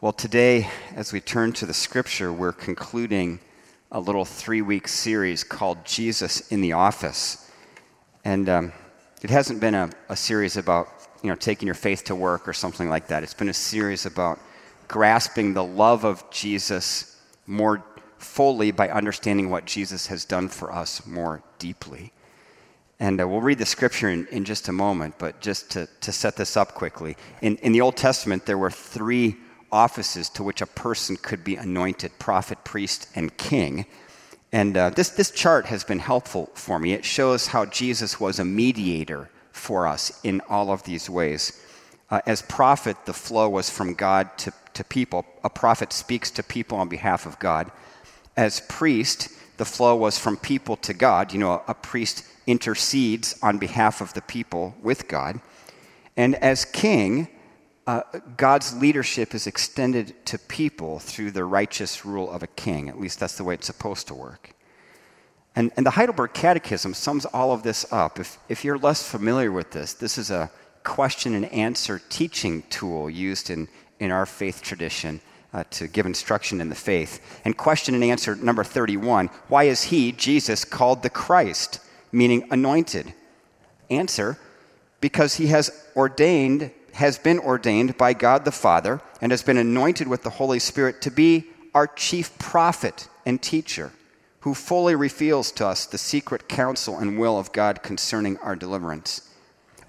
Well, today, as we turn to the scripture, we're concluding a little three week series called Jesus in the Office. And um, it hasn't been a, a series about you know, taking your faith to work or something like that. It's been a series about grasping the love of Jesus more fully by understanding what Jesus has done for us more deeply. And uh, we'll read the scripture in, in just a moment, but just to, to set this up quickly. In, in the Old Testament, there were three offices to which a person could be anointed prophet, priest, and king. And uh, this, this chart has been helpful for me. It shows how Jesus was a mediator for us in all of these ways. Uh, as prophet, the flow was from God to, to people. A prophet speaks to people on behalf of God. As priest, the flow was from people to God. You know, a, a priest intercedes on behalf of the people with God. And as king, uh, God's leadership is extended to people through the righteous rule of a king. At least that's the way it's supposed to work. And, and the Heidelberg Catechism sums all of this up. If, if you're less familiar with this, this is a question and answer teaching tool used in, in our faith tradition uh, to give instruction in the faith. And question and answer number 31 Why is he, Jesus, called the Christ, meaning anointed? Answer Because he has ordained has been ordained by God the Father and has been anointed with the Holy Spirit to be our chief prophet and teacher, who fully reveals to us the secret counsel and will of God concerning our deliverance.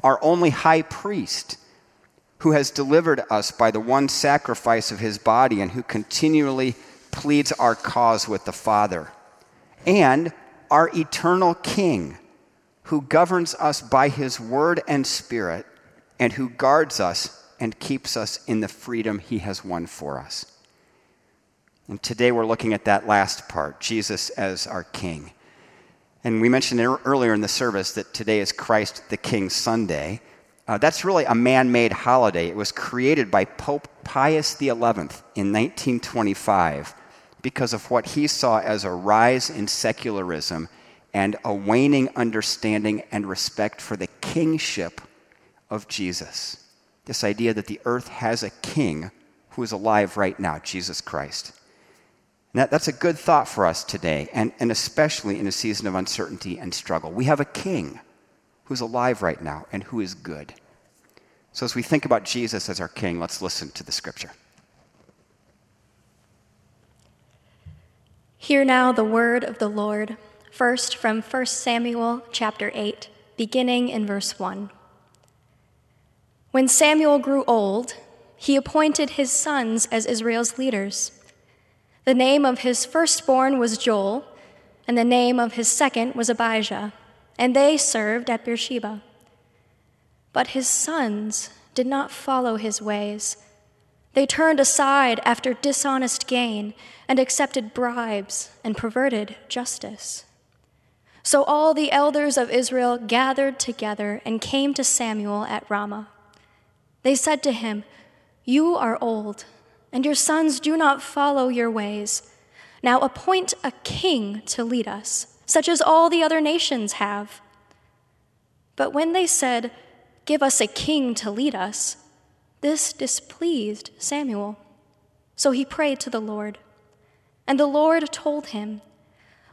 Our only high priest, who has delivered us by the one sacrifice of his body and who continually pleads our cause with the Father. And our eternal King, who governs us by his word and spirit and who guards us and keeps us in the freedom he has won for us. And today we're looking at that last part Jesus as our King. And we mentioned earlier in the service that today is Christ the King Sunday. Uh, that's really a man made holiday. It was created by Pope Pius XI in 1925 because of what he saw as a rise in secularism and a waning understanding and respect for the kingship of Jesus. This idea that the earth has a king who is alive right now, Jesus Christ. That, that's a good thought for us today, and, and especially in a season of uncertainty and struggle. We have a king who's alive right now and who is good. So, as we think about Jesus as our king, let's listen to the scripture. Hear now the word of the Lord, first from 1 Samuel chapter 8, beginning in verse 1. When Samuel grew old, he appointed his sons as Israel's leaders. The name of his firstborn was Joel, and the name of his second was Abijah, and they served at Beersheba. But his sons did not follow his ways. They turned aside after dishonest gain and accepted bribes and perverted justice. So all the elders of Israel gathered together and came to Samuel at Ramah. They said to him, You are old, and your sons do not follow your ways. Now appoint a king to lead us, such as all the other nations have. But when they said, Give us a king to lead us, this displeased Samuel. So he prayed to the Lord. And the Lord told him,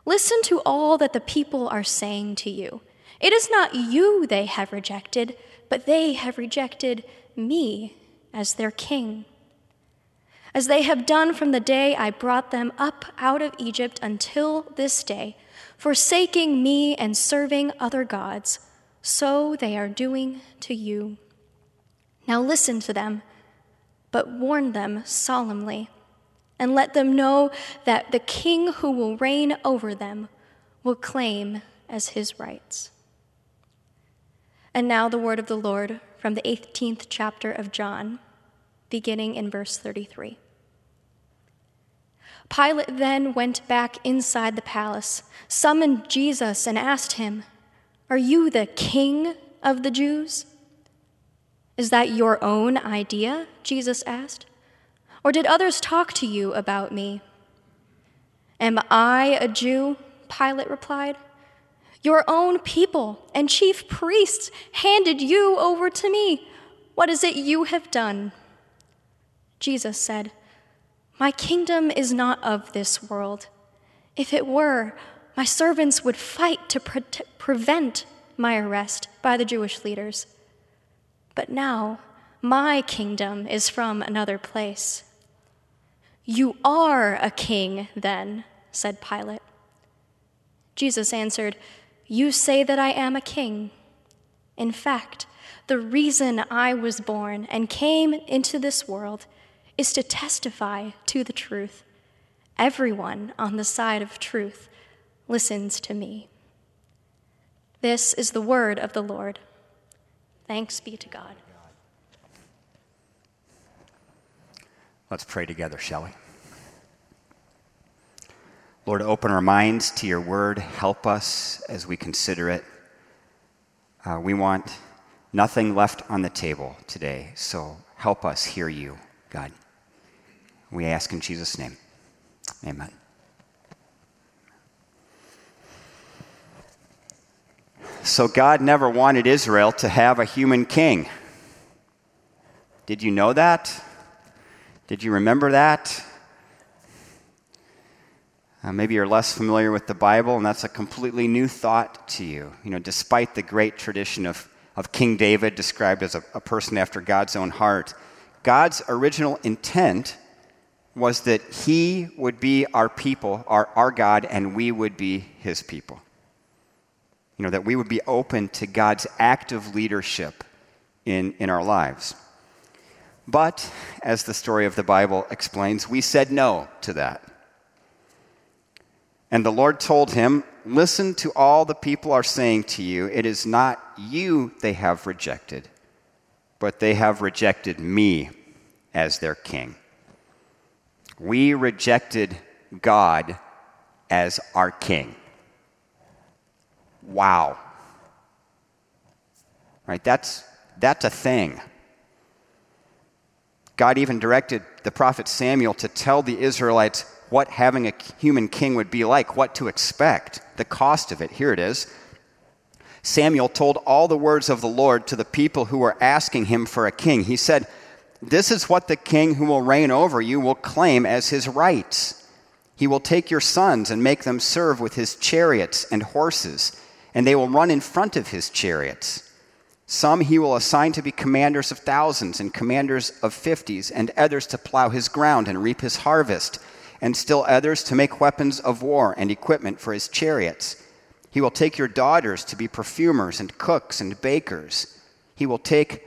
Listen to all that the people are saying to you. It is not you they have rejected, but they have rejected me as their king. As they have done from the day I brought them up out of Egypt until this day, forsaking me and serving other gods, so they are doing to you. Now listen to them, but warn them solemnly, and let them know that the king who will reign over them will claim as his rights. And now the word of the Lord from the 18th chapter of John, beginning in verse 33. Pilate then went back inside the palace, summoned Jesus, and asked him, Are you the king of the Jews? Is that your own idea? Jesus asked. Or did others talk to you about me? Am I a Jew? Pilate replied. Your own people and chief priests handed you over to me. What is it you have done? Jesus said, My kingdom is not of this world. If it were, my servants would fight to pre- prevent my arrest by the Jewish leaders. But now, my kingdom is from another place. You are a king, then, said Pilate. Jesus answered, You say that I am a king. In fact, the reason I was born and came into this world is to testify to the truth. Everyone on the side of truth listens to me. This is the word of the Lord. Thanks be to God. Let's pray together, shall we? Lord, open our minds to your word. Help us as we consider it. Uh, we want nothing left on the table today, so help us hear you, God. We ask in Jesus' name. Amen. So, God never wanted Israel to have a human king. Did you know that? Did you remember that? Uh, maybe you're less familiar with the Bible, and that's a completely new thought to you. You know, despite the great tradition of, of King David, described as a, a person after God's own heart, God's original intent was that he would be our people, our, our God, and we would be his people. You know, that we would be open to God's active leadership in, in our lives. But, as the story of the Bible explains, we said no to that. And the Lord told him, Listen to all the people are saying to you. It is not you they have rejected, but they have rejected me as their king. We rejected God as our king. Wow. Right? That's, that's a thing. God even directed the prophet Samuel to tell the Israelites what having a human king would be like, what to expect, the cost of it. Here it is. Samuel told all the words of the Lord to the people who were asking him for a king. He said, This is what the king who will reign over you will claim as his rights. He will take your sons and make them serve with his chariots and horses, and they will run in front of his chariots. Some he will assign to be commanders of thousands and commanders of fifties, and others to plow his ground and reap his harvest and still others to make weapons of war and equipment for his chariots. He will take your daughters to be perfumers and cooks and bakers. He will take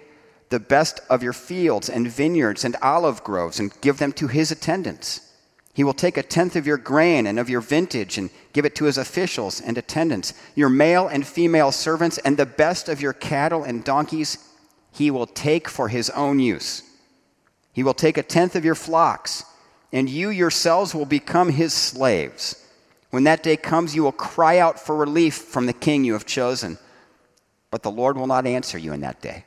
the best of your fields and vineyards and olive groves and give them to his attendants. He will take a tenth of your grain and of your vintage and give it to his officials and attendants, your male and female servants, and the best of your cattle and donkeys he will take for his own use. He will take a tenth of your flocks and you yourselves will become his slaves. When that day comes, you will cry out for relief from the king you have chosen. But the Lord will not answer you in that day.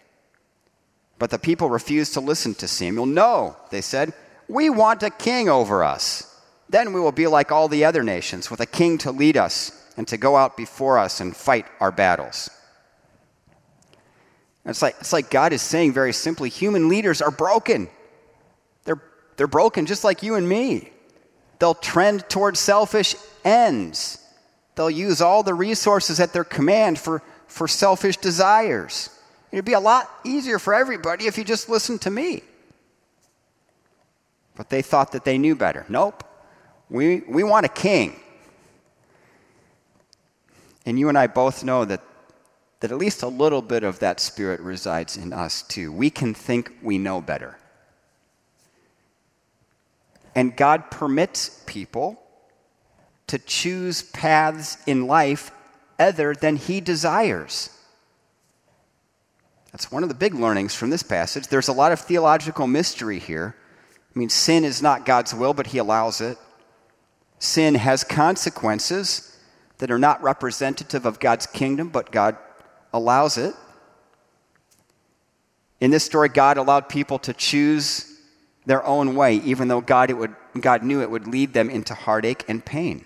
But the people refused to listen to Samuel. No, they said, we want a king over us. Then we will be like all the other nations, with a king to lead us and to go out before us and fight our battles. It's like, it's like God is saying very simply human leaders are broken. They're broken just like you and me. They'll trend towards selfish ends. They'll use all the resources at their command for, for selfish desires. It'd be a lot easier for everybody if you just listened to me. But they thought that they knew better. Nope. We, we want a king. And you and I both know that, that at least a little bit of that spirit resides in us too. We can think we know better. And God permits people to choose paths in life other than He desires. That's one of the big learnings from this passage. There's a lot of theological mystery here. I mean, sin is not God's will, but He allows it. Sin has consequences that are not representative of God's kingdom, but God allows it. In this story, God allowed people to choose their own way, even though God, it would, God knew it would lead them into heartache and pain.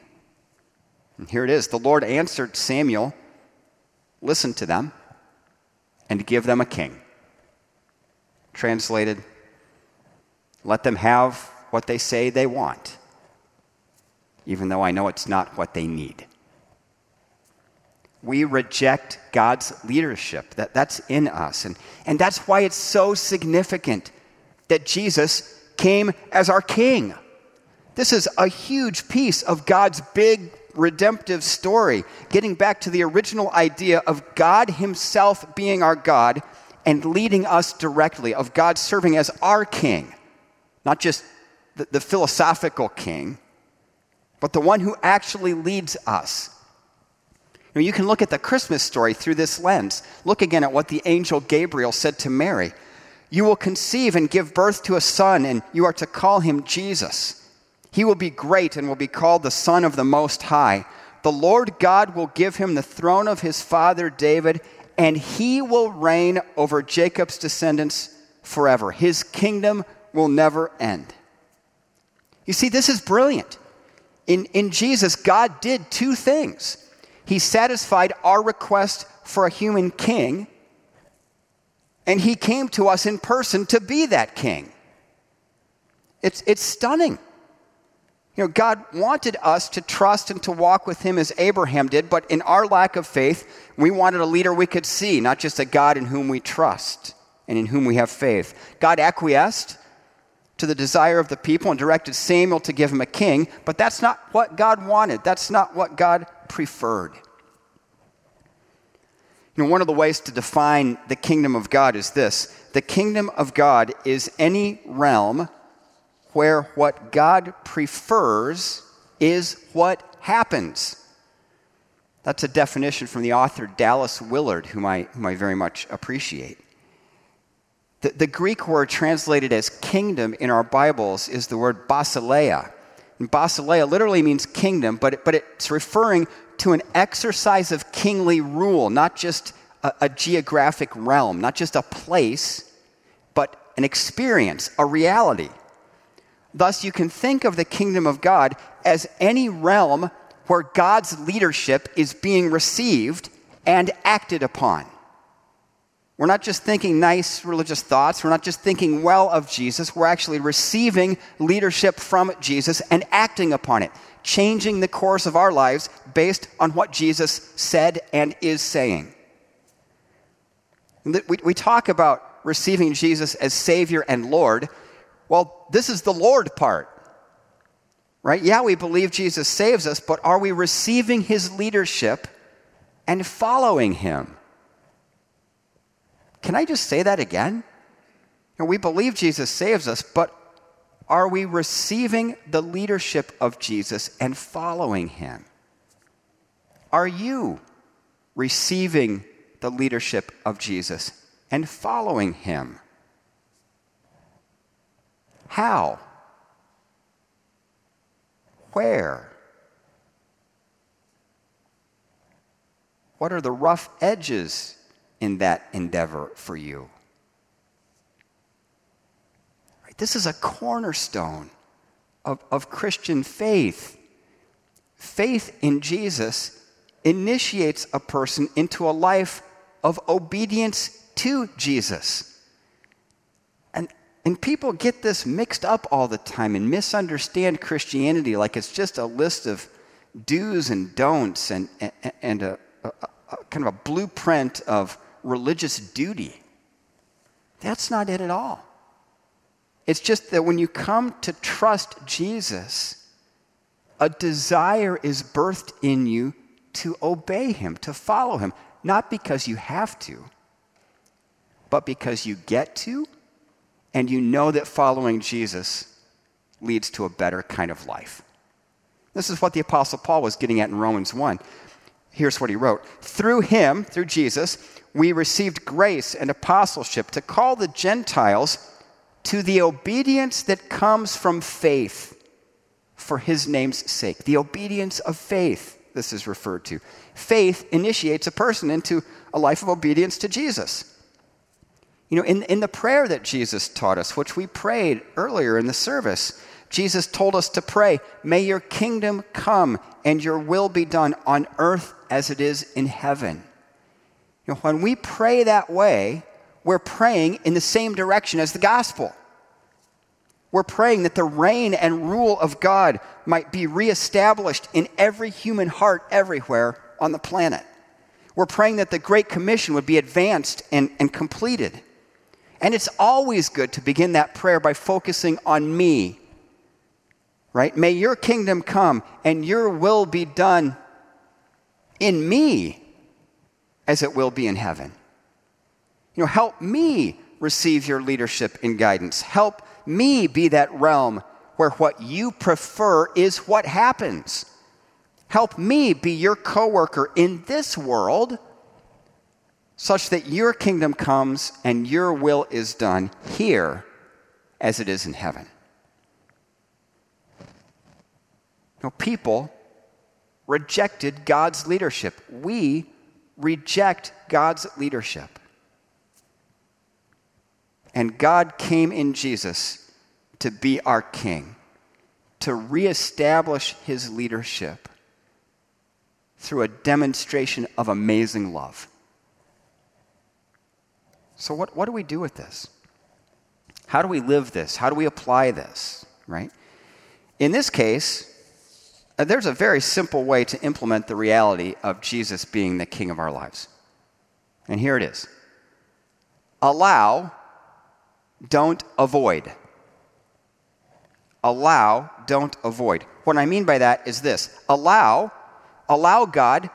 And here it is the Lord answered Samuel, Listen to them and give them a king. Translated, let them have what they say they want, even though I know it's not what they need. We reject God's leadership. That, that's in us. And, and that's why it's so significant that Jesus came as our king. This is a huge piece of God's big redemptive story, getting back to the original idea of God Himself being our God and leading us directly, of God serving as our king, not just the, the philosophical king, but the one who actually leads us. You, can look at the Christmas story through this lens. Look again at what the angel Gabriel said to Mary You will conceive and give birth to a son, and you are to call him Jesus. He will be great and will be called the Son of the Most High. The Lord God will give him the throne of his father David, and he will reign over Jacob's descendants forever. His kingdom will never end. You see, this is brilliant. In, in Jesus, God did two things. He satisfied our request for a human king, and he came to us in person to be that king. It's, it's stunning. You know, God wanted us to trust and to walk with Him as Abraham did, but in our lack of faith, we wanted a leader we could see, not just a God in whom we trust and in whom we have faith. God acquiesced to the desire of the people and directed Samuel to give him a king, but that's not what God wanted. That's not what God preferred. You know, one of the ways to define the kingdom of God is this the kingdom of God is any realm where what God prefers is what happens. That's a definition from the author Dallas Willard, whom I, whom I very much appreciate. The, the Greek word translated as kingdom in our Bibles is the word basileia. And basileia literally means kingdom, but, it, but it's referring to an exercise of kingly rule, not just a, a geographic realm, not just a place, but an experience, a reality. Thus, you can think of the kingdom of God as any realm where God's leadership is being received and acted upon. We're not just thinking nice religious thoughts. We're not just thinking well of Jesus. We're actually receiving leadership from Jesus and acting upon it, changing the course of our lives based on what Jesus said and is saying. We, talk about receiving Jesus as Savior and Lord, well, this is the Lord part. Right? Yeah, we believe Jesus saves us, but are we receiving his leadership and following him? Can I just say that again? We believe Jesus saves us, but are we receiving the leadership of Jesus and following him? Are you receiving the leadership of Jesus and following him? How? Where? What are the rough edges in that endeavor for you? This is a cornerstone of, of Christian faith. Faith in Jesus initiates a person into a life of obedience to Jesus. And and people get this mixed up all the time and misunderstand Christianity like it's just a list of do's and don'ts and, and a, a, a kind of a blueprint of religious duty. That's not it at all. It's just that when you come to trust Jesus, a desire is birthed in you to obey him, to follow him, not because you have to, but because you get to and you know that following Jesus leads to a better kind of life. This is what the Apostle Paul was getting at in Romans 1. Here's what he wrote Through him, through Jesus, we received grace and apostleship to call the Gentiles to the obedience that comes from faith for his name's sake. The obedience of faith, this is referred to. Faith initiates a person into a life of obedience to Jesus. You know, in, in the prayer that Jesus taught us, which we prayed earlier in the service, Jesus told us to pray, May your kingdom come and your will be done on earth as it is in heaven. You know, when we pray that way, we're praying in the same direction as the gospel. We're praying that the reign and rule of God might be reestablished in every human heart everywhere on the planet. We're praying that the Great Commission would be advanced and, and completed. And it's always good to begin that prayer by focusing on me. Right? May your kingdom come and your will be done in me as it will be in heaven. You know, help me receive your leadership and guidance. Help me be that realm where what you prefer is what happens. Help me be your coworker in this world such that your kingdom comes and your will is done here as it is in heaven. Know, people rejected God's leadership. We reject God's leadership. And God came in Jesus to be our king, to reestablish his leadership through a demonstration of amazing love. So, what, what do we do with this? How do we live this? How do we apply this, right? In this case, uh, there's a very simple way to implement the reality of Jesus being the king of our lives. And here it is allow don't avoid. Allow, don't avoid. What I mean by that is this allow, allow God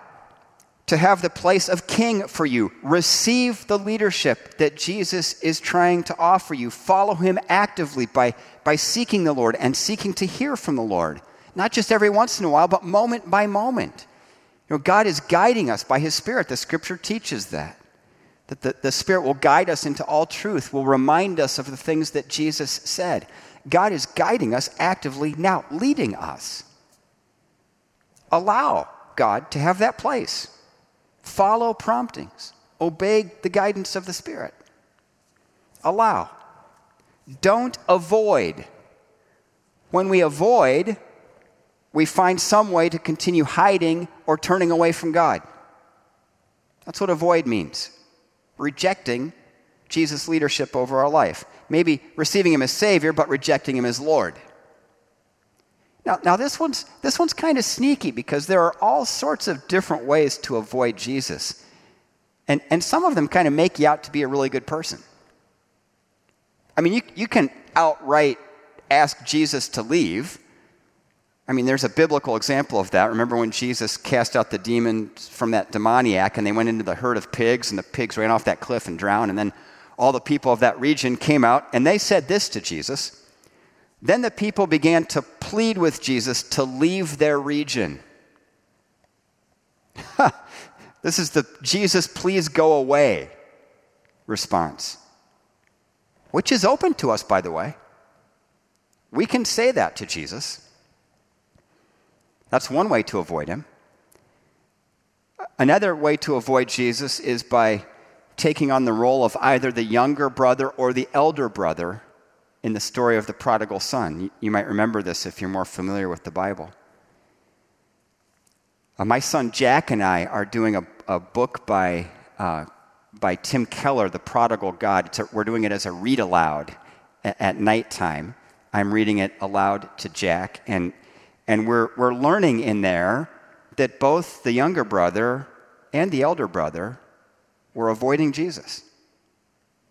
to have the place of king for you. Receive the leadership that Jesus is trying to offer you. Follow him actively by, by seeking the Lord and seeking to hear from the Lord. Not just every once in a while, but moment by moment. You know, God is guiding us by his Spirit. The scripture teaches that that the, the Spirit will guide us into all truth, will remind us of the things that Jesus said. God is guiding us actively now, leading us. Allow God to have that place. Follow promptings. Obey the guidance of the Spirit. Allow. Don't avoid. When we avoid, we find some way to continue hiding or turning away from God. That's what avoid means rejecting Jesus' leadership over our life. Maybe receiving him as Savior, but rejecting him as Lord. Now, now this one's, this one's kind of sneaky because there are all sorts of different ways to avoid Jesus. And, and some of them kind of make you out to be a really good person. I mean, you, you can outright ask Jesus to leave, I mean, there's a biblical example of that. Remember when Jesus cast out the demon from that demoniac and they went into the herd of pigs and the pigs ran off that cliff and drowned? And then all the people of that region came out and they said this to Jesus. Then the people began to plead with Jesus to leave their region. this is the Jesus, please go away response, which is open to us, by the way. We can say that to Jesus. That's one way to avoid him. Another way to avoid Jesus is by taking on the role of either the younger brother or the elder brother in the story of the prodigal son. You might remember this if you're more familiar with the Bible. Uh, my son Jack and I are doing a, a book by, uh, by Tim Keller, The Prodigal God. A, we're doing it as a read aloud at, at nighttime. I'm reading it aloud to Jack, and and we're, we're learning in there that both the younger brother and the elder brother were avoiding Jesus.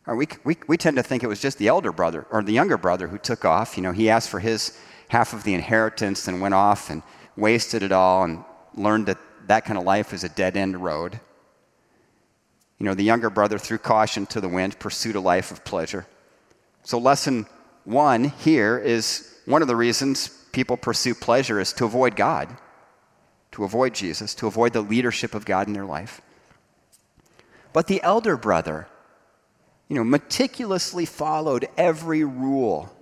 Uh, we, we, we tend to think it was just the elder brother or the younger brother who took off. You know, he asked for his half of the inheritance and went off and wasted it all and learned that that kind of life is a dead end road. You know, the younger brother threw caution to the wind, pursued a life of pleasure. So, lesson one here is one of the reasons people pursue pleasure is to avoid God, to avoid Jesus, to avoid the leadership of God in their life. But the elder brother, you know, meticulously followed every rule.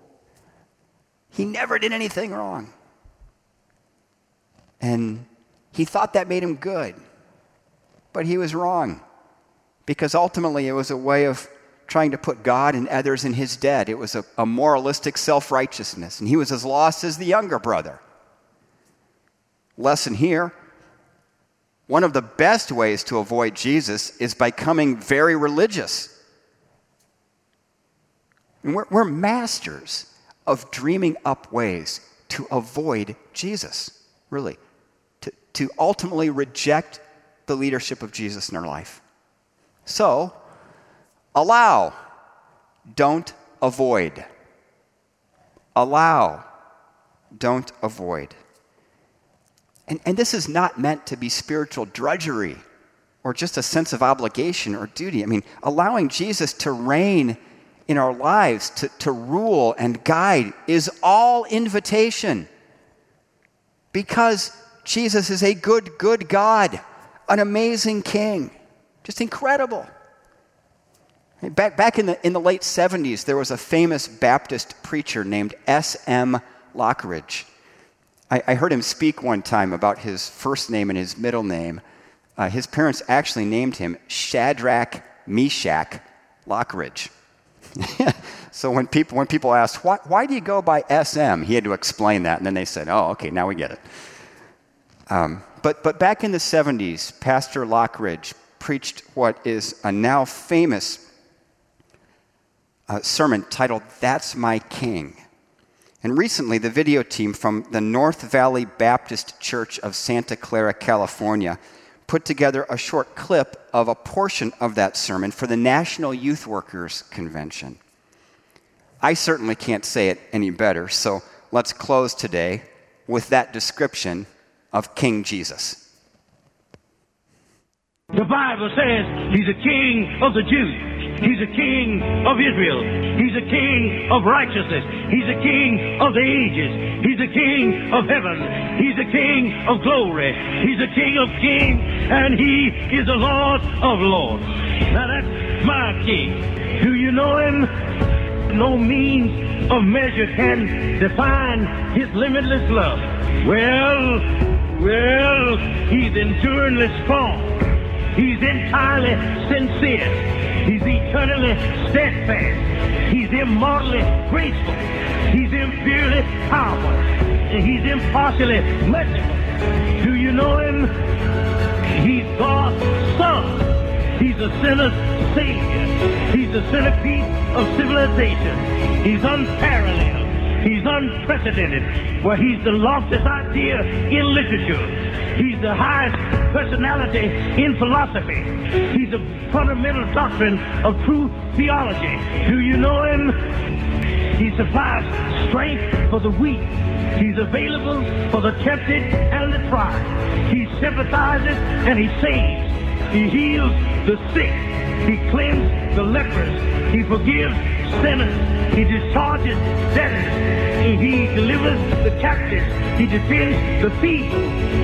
He never did anything wrong. And he thought that made him good. But he was wrong. Because ultimately it was a way of trying to put God and others in his debt. It was a, a moralistic self righteousness, and he was as lost as the younger brother. Lesson here one of the best ways to avoid Jesus is by coming very religious. And we're, we're masters of dreaming up ways to avoid Jesus, really, to, to ultimately reject the leadership of Jesus in our life. So, allow, don't avoid. Allow, don't avoid. And, and this is not meant to be spiritual drudgery or just a sense of obligation or duty. I mean, allowing Jesus to reign in our lives, to, to rule and guide, is all invitation. Because Jesus is a good, good God, an amazing King, just incredible. Back, back in, the, in the late 70s, there was a famous Baptist preacher named S.M. Lockridge. I, I, heard him speak one time about his first name and his middle name. Uh, his parents actually named him Shadrach Meshach Lockridge. so when people, when people asked, why, why do you go by SM? He had to explain that, and then they said, oh, okay, now we get it. Um, but, but back in the 70s, Pastor Lockridge preached what is a now famous uh, sermon titled, That's My King. And recently, the video team from the North Valley Baptist Church of Santa Clara, California, put together a short clip of a portion of that sermon for the National Youth Workers Convention. I certainly can't say it any better, so let's close today with that description of King Jesus. The Bible says he's a king of the Jews. He's a king of Israel. He's a king of righteousness. He's a king of the ages. He's a king of heaven. He's a king of glory. He's a king of kings, and he is the Lord of lords. Now that's my king. Do you know him? No means of measure can define his limitless love. Well, well, he's enduringly strong. He's entirely sincere. He's eternally steadfast. He's immortally graceful. He's imperially powerful. He's impartially merciful. Do you know him? He's God's son. He's a sinner's savior. He's the centerpiece of civilization. He's unparalleled. He's unprecedented. Well, he's the loftiest idea in literature. He's the highest personality in philosophy. He's a fundamental doctrine of true theology. Do you know him? He supplies strength for the weak. He's available for the tempted and the tried. He sympathizes and he saves. He heals the sick. He cleanses the lepers. He forgives sinners. He discharges debtors. He delivers the captives. He defends the thief.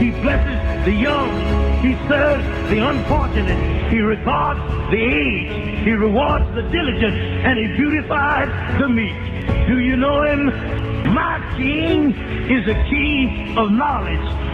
He blesses the young. He serves the unfortunate. He regards the aged. He rewards the diligent. And he beautifies the meek. Do you know him? My king is a key of knowledge.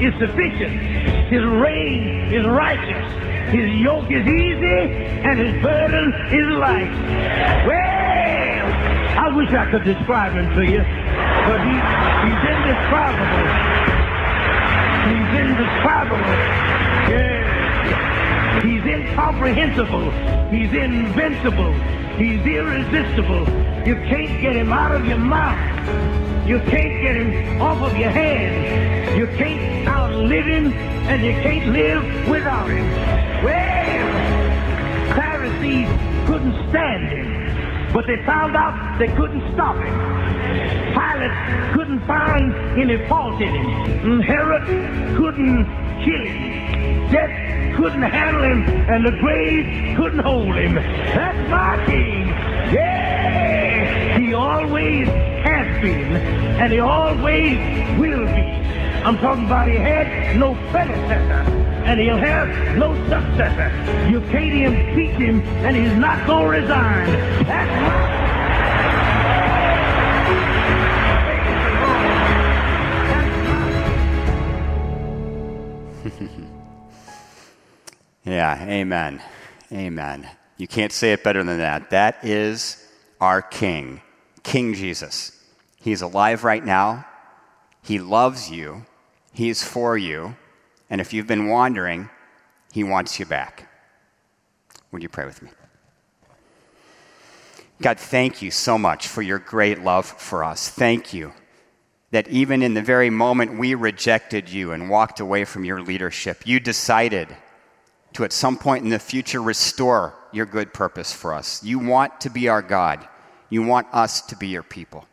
is sufficient. His reign is righteous. His yoke is easy and his burden is light. Well, I wish I could describe him to you, but he, he's indescribable. He's indescribable. Yeah. He's incomprehensible. He's invincible. He's irresistible. You can't get him out of your mouth. You can't get him off of your hands. You can't outlive him, and you can't live without him. Well, Pharisees couldn't stand him, but they found out they couldn't stop him. Pilate couldn't find any fault in him. Herod couldn't kill him. Death couldn't handle him, and the grave couldn't hold him. That's my king. Yeah! He always has been, and he always will be. I'm talking about he had no predecessor, and he'll have no successor. You can't even teach him, and he's not going to resign. That's yeah, amen. Amen. You can't say it better than that. That is our King, King Jesus. He's alive right now. He loves you. He's for you. And if you've been wandering, He wants you back. Would you pray with me? God, thank you so much for your great love for us. Thank you that even in the very moment we rejected you and walked away from your leadership, you decided to at some point in the future restore your good purpose for us. You want to be our God, you want us to be your people.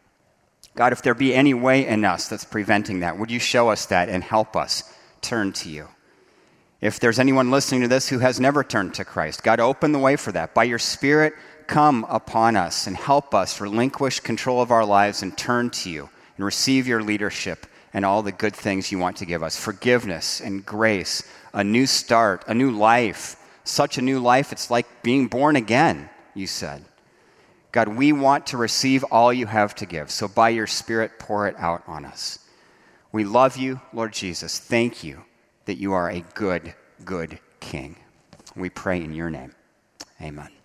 God, if there be any way in us that's preventing that, would you show us that and help us turn to you? If there's anyone listening to this who has never turned to Christ, God, open the way for that. By your Spirit, come upon us and help us relinquish control of our lives and turn to you and receive your leadership and all the good things you want to give us forgiveness and grace, a new start, a new life. Such a new life, it's like being born again, you said. God, we want to receive all you have to give. So by your Spirit, pour it out on us. We love you, Lord Jesus. Thank you that you are a good, good King. We pray in your name. Amen.